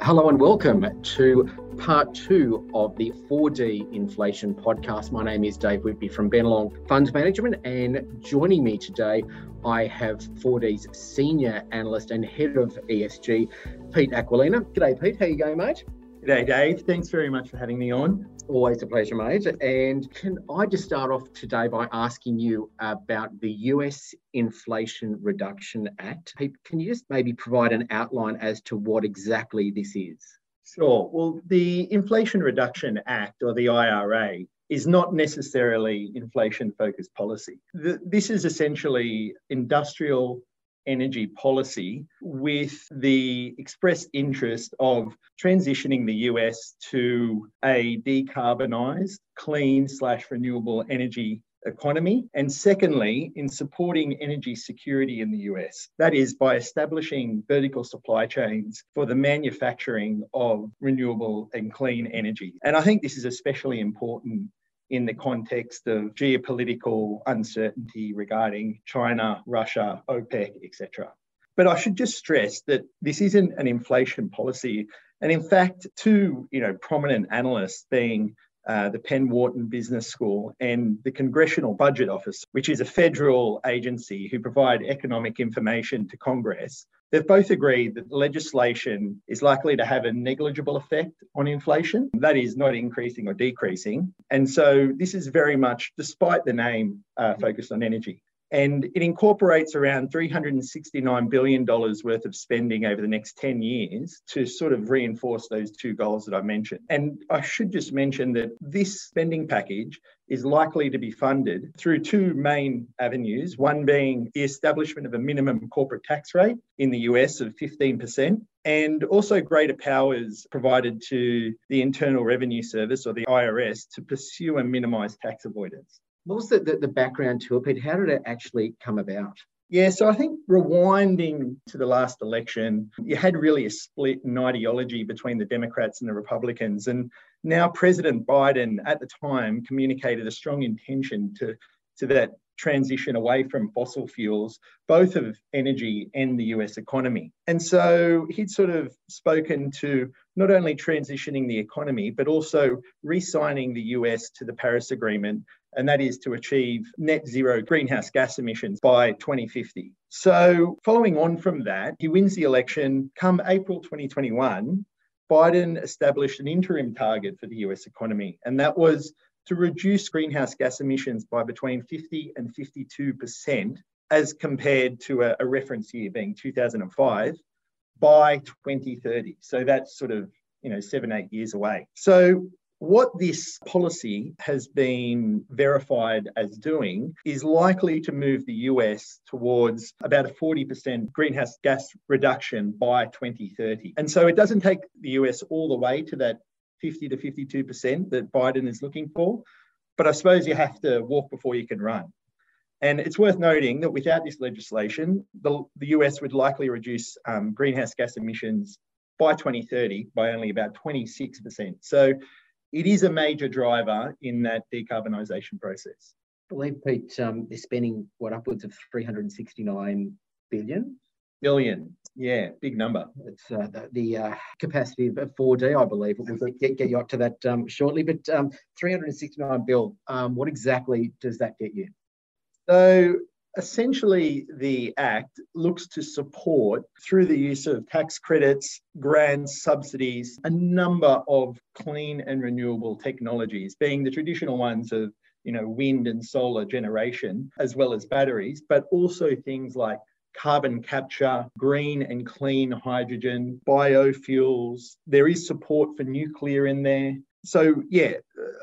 Hello and welcome to part two of the 4D Inflation Podcast. My name is Dave Whitby from Bennelong Funds Management, and joining me today, I have 4D's senior analyst and head of ESG, Pete Aquilina. G'day, Pete. How you going, mate? G'day, Dave. Thanks very much for having me on. Always a pleasure, mate. And can I just start off today by asking you about the US Inflation Reduction Act? Can you just maybe provide an outline as to what exactly this is? Sure. Well, the Inflation Reduction Act, or the IRA, is not necessarily inflation focused policy. this is essentially industrial energy policy with the express interest of transitioning the US to a decarbonised, clean slash renewable energy economy. And secondly, in supporting energy security in the US. That is by establishing vertical supply chains for the manufacturing of renewable and clean energy. And I think this is especially important in the context of geopolitical uncertainty regarding China, Russia, OPEC, etc. But I should just stress that this isn't an inflation policy. And in fact, two you know, prominent analysts being uh, the Penn Wharton Business School and the Congressional Budget Office, which is a federal agency who provide economic information to Congress, They've both agreed that legislation is likely to have a negligible effect on inflation, that is, not increasing or decreasing. And so this is very much, despite the name, uh, focused on energy. And it incorporates around $369 billion worth of spending over the next 10 years to sort of reinforce those two goals that I mentioned. And I should just mention that this spending package is likely to be funded through two main avenues one being the establishment of a minimum corporate tax rate in the US of 15%, and also greater powers provided to the Internal Revenue Service or the IRS to pursue and minimize tax avoidance. What was the, the, the background to it, Pete? How did it actually come about? Yeah, so I think rewinding to the last election, you had really a split in ideology between the Democrats and the Republicans. And now President Biden at the time communicated a strong intention to, to that transition away from fossil fuels, both of energy and the US economy. And so he'd sort of spoken to not only transitioning the economy, but also re signing the US to the Paris Agreement, and that is to achieve net zero greenhouse gas emissions by 2050. So, following on from that, he wins the election. Come April 2021, Biden established an interim target for the US economy, and that was to reduce greenhouse gas emissions by between 50 and 52% as compared to a, a reference year being 2005 by 2030. So that's sort of, you know, seven, eight years away. So what this policy has been verified as doing is likely to move the US towards about a 40% greenhouse gas reduction by 2030. And so it doesn't take the US all the way to that 50 to 52% that Biden is looking for. But I suppose you have to walk before you can run. And it's worth noting that without this legislation, the, the US would likely reduce um, greenhouse gas emissions by 2030 by only about 26%. So it is a major driver in that decarbonisation process. I believe, Pete, um, they're spending what upwards of 369 billion billion. Yeah, big number. It's uh, the, the uh, capacity of 4D, I believe. We'll get, get you up to that um, shortly. But um, 369 bill, um, what exactly does that get you? So essentially, the Act looks to support, through the use of tax credits, grants, subsidies, a number of clean and renewable technologies, being the traditional ones of you know, wind and solar generation, as well as batteries, but also things like carbon capture, green and clean hydrogen, biofuels. There is support for nuclear in there. So, yeah,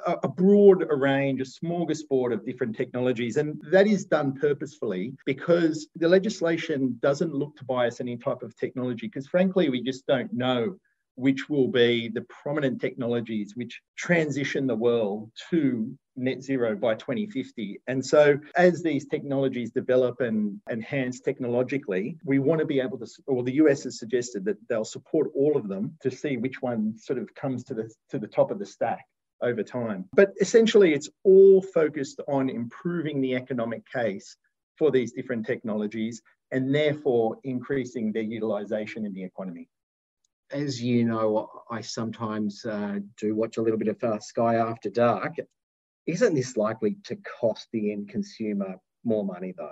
a, broad range, a smorgasbord of different technologies. And that is done purposefully because the legislation doesn't look to bias any type of technology because, frankly, we just don't know which will be the prominent technologies which transition the world to net zero by 2050. And so, as these technologies develop and enhance technologically, we want to be able to, or the US has suggested that they'll support all of them to see which one sort of comes to the to the top of the stack over time. But essentially, it's all focused on improving the economic case for these different technologies and therefore increasing their utilization in the economy. As you know, I sometimes uh, do watch a little bit of uh, Sky After Dark. Isn't this likely to cost the end consumer more money, though?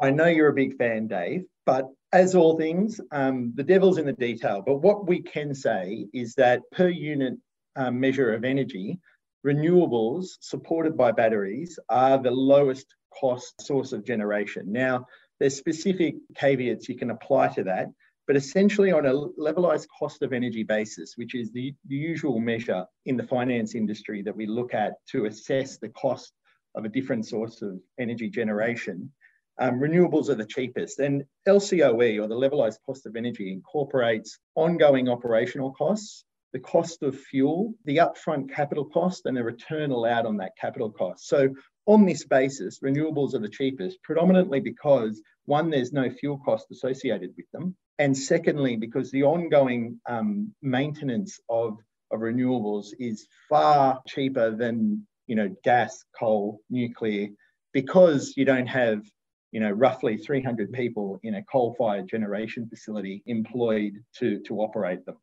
I know you're a big fan, Dave, but as all things, um, the devil's in the detail. But what we can say is that per unit um, measure of energy, renewables supported by batteries are the lowest cost source of generation. Now, there's specific caveats you can apply to that, but essentially on a levelized cost of energy basis, which is the, the usual measure in the finance industry that we look at to assess the cost of a different source of energy generation, um, renewables are the cheapest. And LCOE, or the levelized cost of energy, incorporates ongoing operational costs, the cost of fuel, the upfront capital cost, and the return allowed on that capital cost. So on this basis, renewables are the cheapest, predominantly because one, there's no fuel cost associated with them. And secondly, because the ongoing um, maintenance of, of renewables is far cheaper than you know gas, coal, nuclear, because you don't have you know roughly 300 people in a coal-fired generation facility employed to to operate them.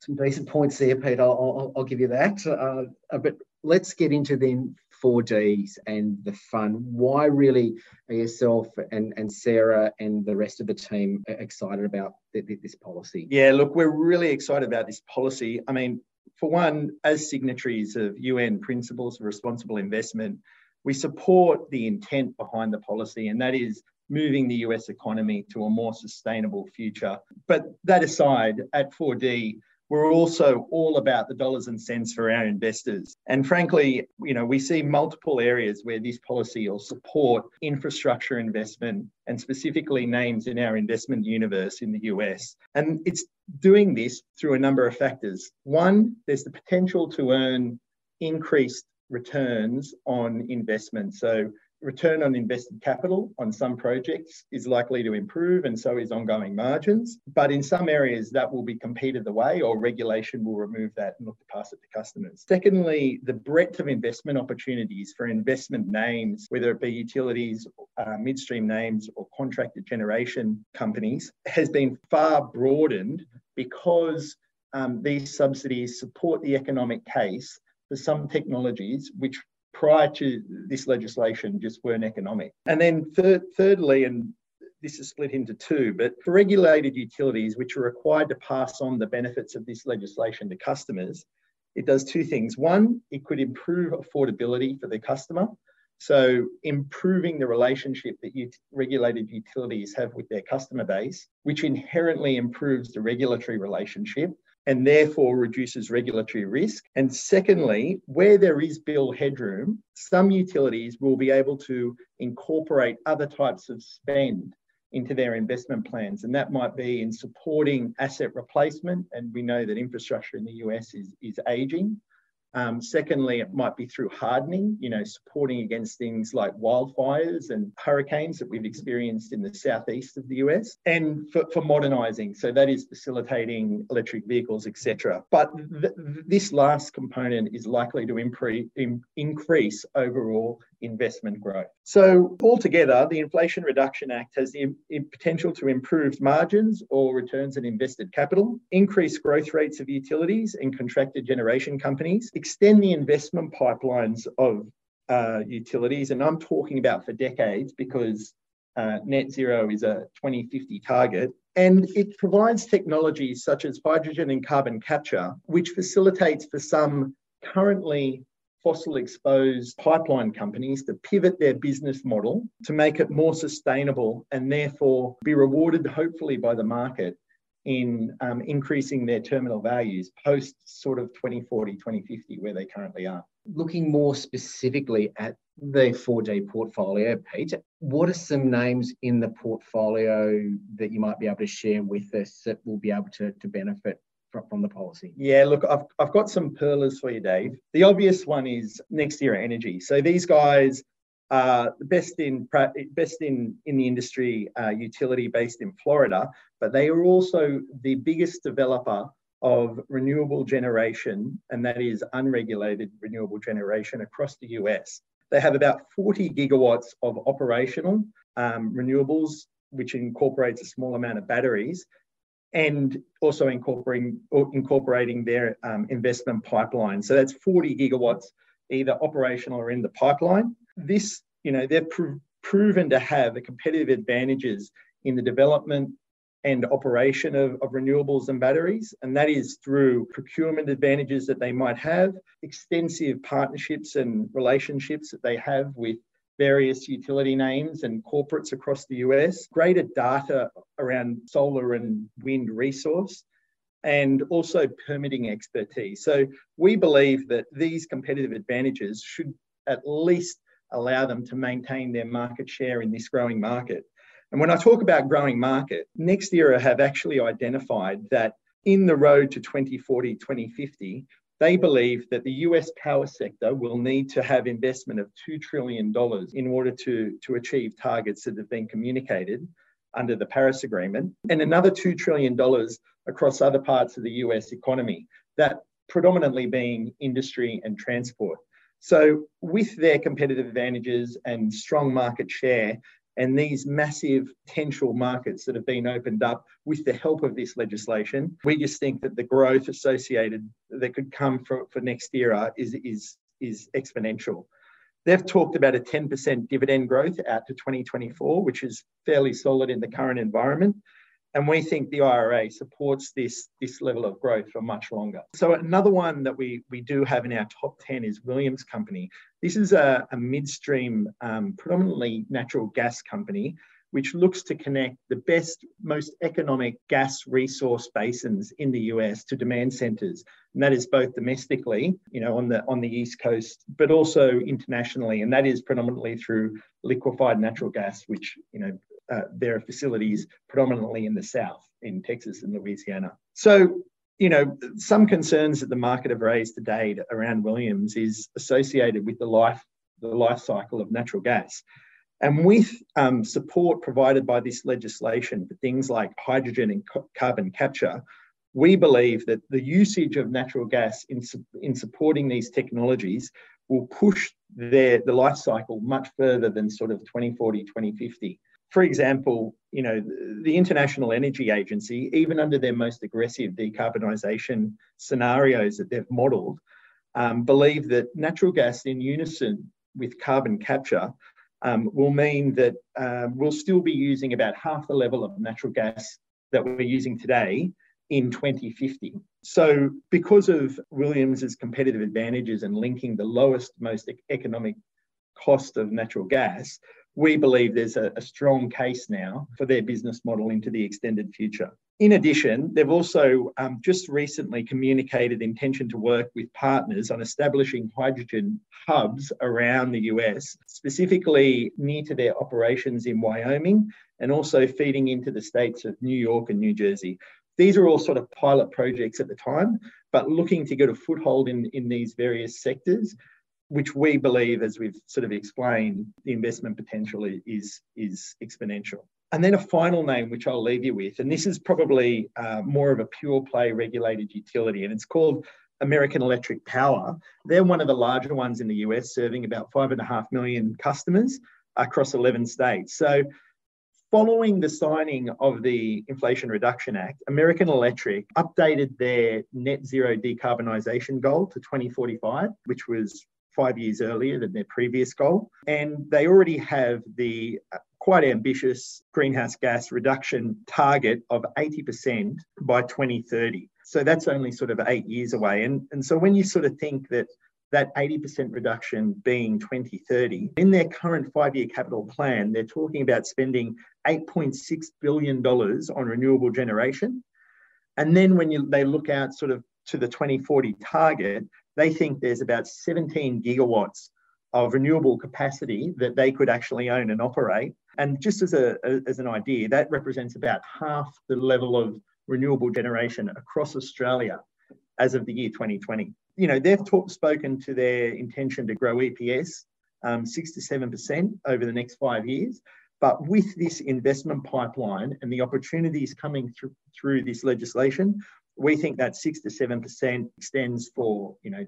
Some decent points there, Pete. I'll, I'll, I'll give you that. Uh, but let's get into then 4Ds and the fun. Why really are yourself and, and Sarah and the rest of the team excited about this policy? Yeah, look, we're really excited about this policy. I mean, for one, as signatories of UN principles of responsible investment, we support the intent behind the policy, and that is moving the US economy to a more sustainable future. But that aside, at 4D, we're also all about the dollars and cents for our investors. And frankly, you know, we see multiple areas where this policy will support infrastructure investment and specifically names in our investment universe in the US. And it's doing this through a number of factors. One, there's the potential to earn increased returns on investment. So return on invested capital on some projects is likely to improve and so is ongoing margins. But in some areas that will be competed away or regulation will remove that and look to pass it to customers. Secondly, the breadth of investment opportunities for investment names, whether it be utilities, uh, midstream names or contracted generation companies has been far broadened because um, these subsidies support the economic case for some technologies which prior to this legislation just weren't economic. And then third, thirdly, and this is split into two, but for regulated utilities which are required to pass on the benefits of this legislation to customers, it does two things. One, it could improve affordability for the customer. So, improving the relationship that regulated utilities have with their customer base, which inherently improves the regulatory relationship and therefore reduces regulatory risk. And secondly, where there is bill headroom, some utilities will be able to incorporate other types of spend into their investment plans. And that might be in supporting asset replacement. And we know that infrastructure in the US is, is aging. Um, secondly, it might be through hardening, you know, supporting against things like wildfires and hurricanes that we've experienced in the southeast of the US, and for, for modernising. So that is facilitating electric vehicles, etc. But th- this last component is likely to impre- in- increase overall investment growth. So, altogether, the Inflation Reduction Act has the potential to improve margins or returns on invested capital, increase growth rates of utilities and contracted generation companies, extend the investment pipelines of uh, utilities. And I'm talking about for decades because uh, net zero is a 2050 target. And it provides technologies such as hydrogen and carbon capture, which facilitates for some currently fossil exposed pipeline companies to pivot their business model to make it more sustainable and therefore be rewarded, hopefully, by the market in um, increasing their terminal values post sort of 2040, 2050, where they currently are. Looking more specifically at the 4D portfolio, Pete, what are some names in the portfolio that you might be able to share with us that will be able to, to benefit from the policy? Yeah, look, I've, I've got some pearlers for you, Dave. The obvious one is Next NextEra Energy. So these guys are the best in best in in the industry, uh, utility based in Florida, but they are also the biggest developer of renewable generation, and that is unregulated renewable generation across the US. They have about 40 gigawatts of operational um, renewables, which incorporates a small amount of batteries, and also incorporating, incorporating their um, investment pipeline. So that's 40 gigawatts either operational or in the pipeline. This, you know, they've pr- proven to have the competitive advantages in the development and operation of, of, renewables and batteries. And that is through procurement advantages that they might have, extensive partnerships and relationships that they have with various utility names and corporates across the US, greater data around solar and wind resource, and also permitting expertise. So we believe that these competitive advantages should at least allow them to maintain their market share in this growing market. And when I talk about growing market, Next NextEra have actually identified that in the road to 2040, 2050, they believe that the US power sector will need to have investment of $2 trillion in order to, to achieve targets that have been communicated under the Paris Agreement, and another $2 trillion across other parts of the US economy, that predominantly being industry and transport. So, with their competitive advantages and strong market share, and these massive potential markets that have been opened up with the help of this legislation, we just think that the growth associated that could come for, for NextEra is, is, is exponential. They've talked about a 10% dividend growth out to 2024, which is fairly solid in the current environment. And we think the IRA supports this, this level of growth for much longer. So another one that we, we do have in our top 10 is Williams Company. This is a, a midstream, um, predominantly natural gas company, which looks to connect the best, most economic gas resource basins in the US to demand centers. And that is both domestically, you know, on the on the East Coast, but also internationally. And that is predominantly through liquefied natural gas, which, you know, uh, their facilities predominantly in the South, in Texas and Louisiana. So, you know, some concerns that the market have raised to date around Williams is associated with the life, the life cycle of natural gas. And with um, support provided by this legislation for things like hydrogen and carbon capture, we believe that the usage of natural gas in, in supporting these technologies will push their, the life cycle much further than sort of 2040, 2050 for example, you know, the International Energy Agency, even under their most aggressive decarbonisation scenarios that they've modelled, um, believe that natural gas in unison with carbon capture um, will mean that um, we'll still be using about half the level of natural gas that we're using today in 2050. So, because of Williams's competitive advantages and linking the lowest, most economic cost of natural gas we believe there's a, a, strong case now for their business model into the extended future. In addition, they've also um, just recently communicated intention to work with partners on establishing hydrogen hubs around the US, specifically near to their operations in Wyoming and also feeding into the states of New York and New Jersey. These are all sort of pilot projects at the time, but looking to get a foothold in, in these various sectors which we believe, as we've sort of explained, the investment potential is, is exponential. And then a final name, which I'll leave you with, and this is probably uh, more of a pure play regulated utility, and it's called American Electric Power. They're one of the larger ones in the US, serving about five and a half million customers across 11 states. So, following the signing of the Inflation Reduction Act, American Electric updated their net zero decarbonisation goal to 2045, which was five years earlier than their previous goal. And they already have the uh, quite ambitious greenhouse gas reduction target of 80% by 2030. So that's only sort of eight years away. And, and so when you sort of think that that 80% reduction being 2030, in their current five year capital plan, they're talking about spending $8.6 billion on renewable generation. And then when you, they look out sort of to the 2040 target, they think there's about 17 gigawatts of renewable capacity that they could actually own and operate. And just as, a, as an idea, that represents about half the level of renewable generation across Australia as of the year 2020. You know, they've talk, spoken to their intention to grow EPS um, 6 to 7% over the next five years. But with this investment pipeline and the opportunities coming through, through this legislation, we think that six to seven percent extends for you know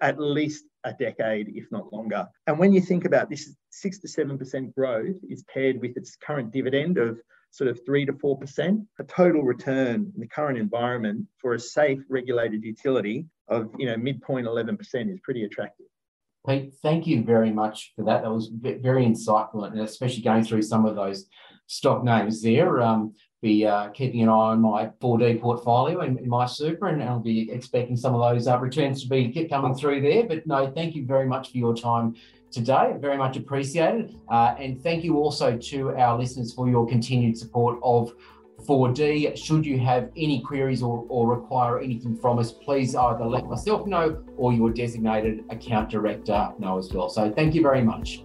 at least a decade, if not longer. And when you think about this, six to seven percent growth is paired with its current dividend of sort of three to four percent. A total return in the current environment for a safe regulated utility of you know midpoint 11% is pretty attractive. Pete, thank you very much for that. That was very insightful, and especially going through some of those stock names there. Um, be uh, keeping an eye on my 4D portfolio and, my super, and I'll be expecting some of those uh, returns to be coming through there. But no, thank you very much for your time today. Very much appreciated. Uh, and thank you also to our listeners for your continued support of 4D. Should you have any queries or, or require anything from us, please either let myself know or your designated account director know as well. So thank you very much.